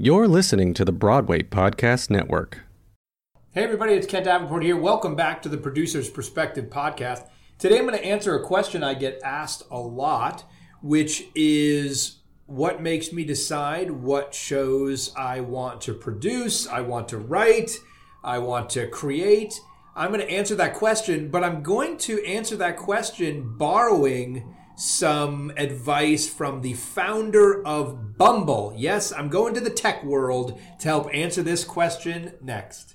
You're listening to the Broadway Podcast Network. Hey, everybody, it's Ken Davenport here. Welcome back to the Producer's Perspective podcast. Today, I'm going to answer a question I get asked a lot, which is what makes me decide what shows I want to produce, I want to write, I want to create. I'm going to answer that question, but I'm going to answer that question borrowing some advice from the founder of Bumble. Yes, I'm going to the tech world to help answer this question next.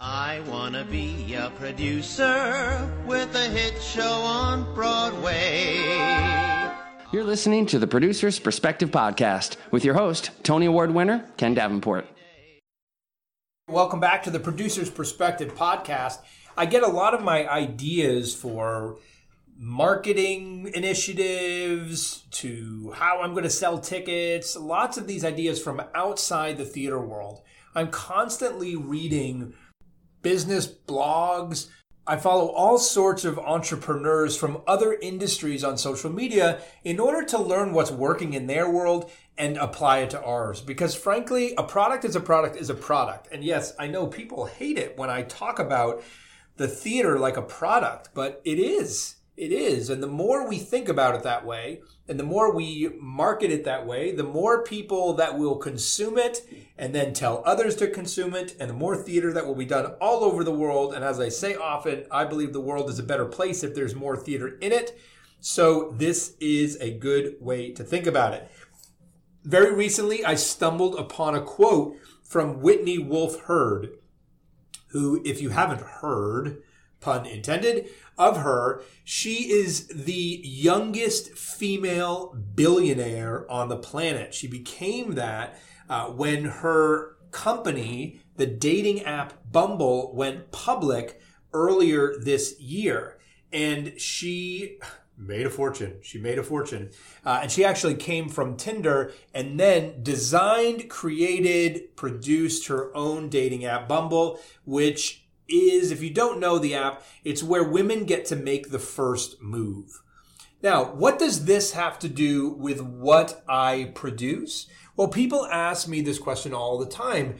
I wanna be a producer with a hit show on Broadway. You're listening to the Producer's Perspective Podcast with your host, Tony Award winner, Ken Davenport. Welcome back to the Producer's Perspective Podcast. I get a lot of my ideas for marketing initiatives to how I'm going to sell tickets, lots of these ideas from outside the theater world. I'm constantly reading business blogs. I follow all sorts of entrepreneurs from other industries on social media in order to learn what's working in their world and apply it to ours. Because frankly, a product is a product is a product. And yes, I know people hate it when I talk about the theater like a product, but it is. It is. And the more we think about it that way, and the more we market it that way, the more people that will consume it and then tell others to consume it, and the more theater that will be done all over the world. And as I say often, I believe the world is a better place if there's more theater in it. So this is a good way to think about it. Very recently, I stumbled upon a quote from Whitney Wolfe Herd, who, if you haven't heard, pun intended, of her, she is the youngest female billionaire on the planet. She became that uh, when her company, the dating app Bumble, went public earlier this year. And she made a fortune. She made a fortune. Uh, and she actually came from Tinder and then designed, created, produced her own dating app, Bumble, which is, if you don't know the app, it's where women get to make the first move. Now, what does this have to do with what I produce? Well, people ask me this question all the time.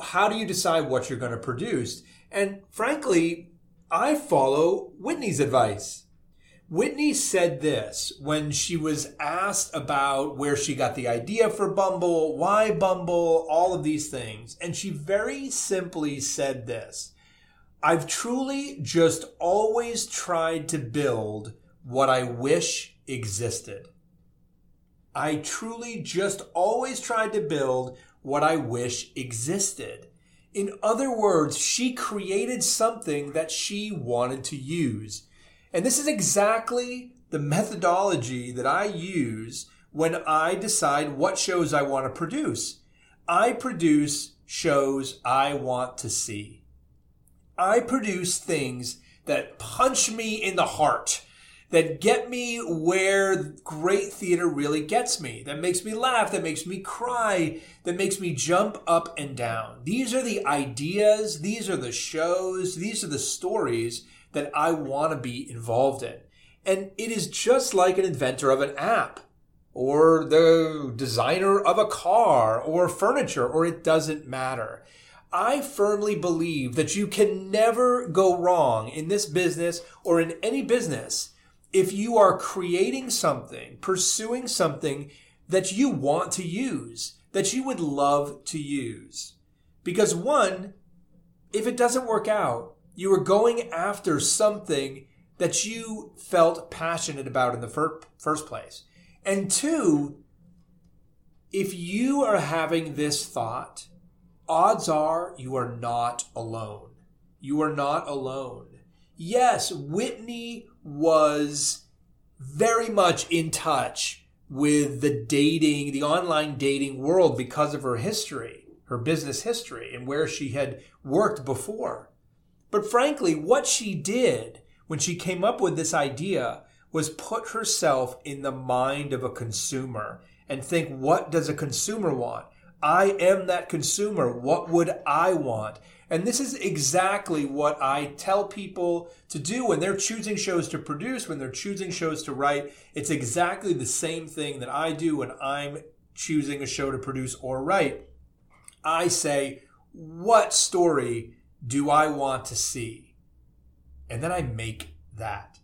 How do you decide what you're going to produce? And frankly, I follow Whitney's advice. Whitney said this when she was asked about where she got the idea for Bumble, why Bumble, all of these things. And she very simply said this I've truly just always tried to build what I wish existed. I truly just always tried to build what I wish existed. In other words, she created something that she wanted to use. And this is exactly the methodology that I use when I decide what shows I want to produce. I produce shows I want to see. I produce things that punch me in the heart, that get me where great theater really gets me, that makes me laugh, that makes me cry, that makes me jump up and down. These are the ideas, these are the shows, these are the stories that I want to be involved in. And it is just like an inventor of an app or the designer of a car or furniture, or it doesn't matter. I firmly believe that you can never go wrong in this business or in any business if you are creating something, pursuing something that you want to use, that you would love to use. Because one, if it doesn't work out, you are going after something that you felt passionate about in the fir- first place. And two, if you are having this thought, odds are you are not alone. You are not alone. Yes, Whitney was very much in touch with the dating, the online dating world because of her history. her business history and where she had worked before. But frankly, what she did when she came up with this idea was put herself in the mind of a consumer and think, what does a consumer want? I am that consumer. What would I want? And this is exactly what I tell people to do when they're choosing shows to produce, when they're choosing shows to write. It's exactly the same thing that I do when I'm choosing a show to produce or write. I say, what story do I want to see? And then I make that.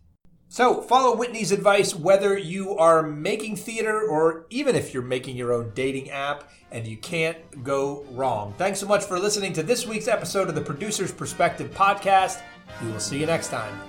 So follow Whitney's advice whether you are making theater or even if you're making your own dating app and you can't go wrong. Thanks so much for listening to this week's episode of the Producer's Perspective podcast. We will see you next time.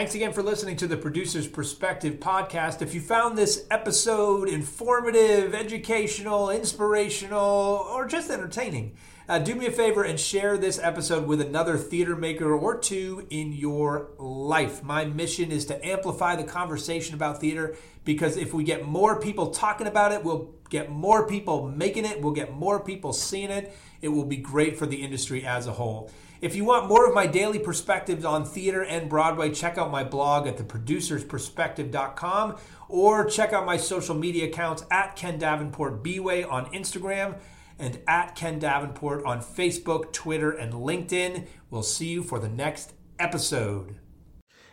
Thanks again for listening to the Producer's Perspective podcast. If you found this episode informative, educational, inspirational, or just entertaining, uh, do me a favor and share this episode with another theater maker or two in your life. My mission is to amplify the conversation about theater because if we get more people talking about it, we'll get more people making it, we'll get more people seeing it. It will be great for the industry as a whole. If you want more of my daily perspectives on theater and Broadway, check out my blog at theproducersperspective.com or check out my social media accounts at Ken Davenport Bway on Instagram and at Ken Davenport on Facebook, Twitter, and LinkedIn. We'll see you for the next episode.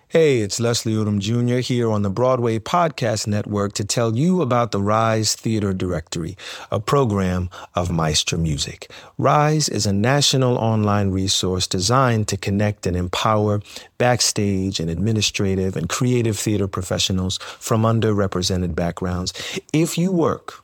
Hey, it's Leslie Odom Jr. here on the Broadway Podcast Network to tell you about the Rise Theater Directory, a program of Maestra Music. Rise is a national online resource designed to connect and empower backstage and administrative and creative theater professionals from underrepresented backgrounds. If you work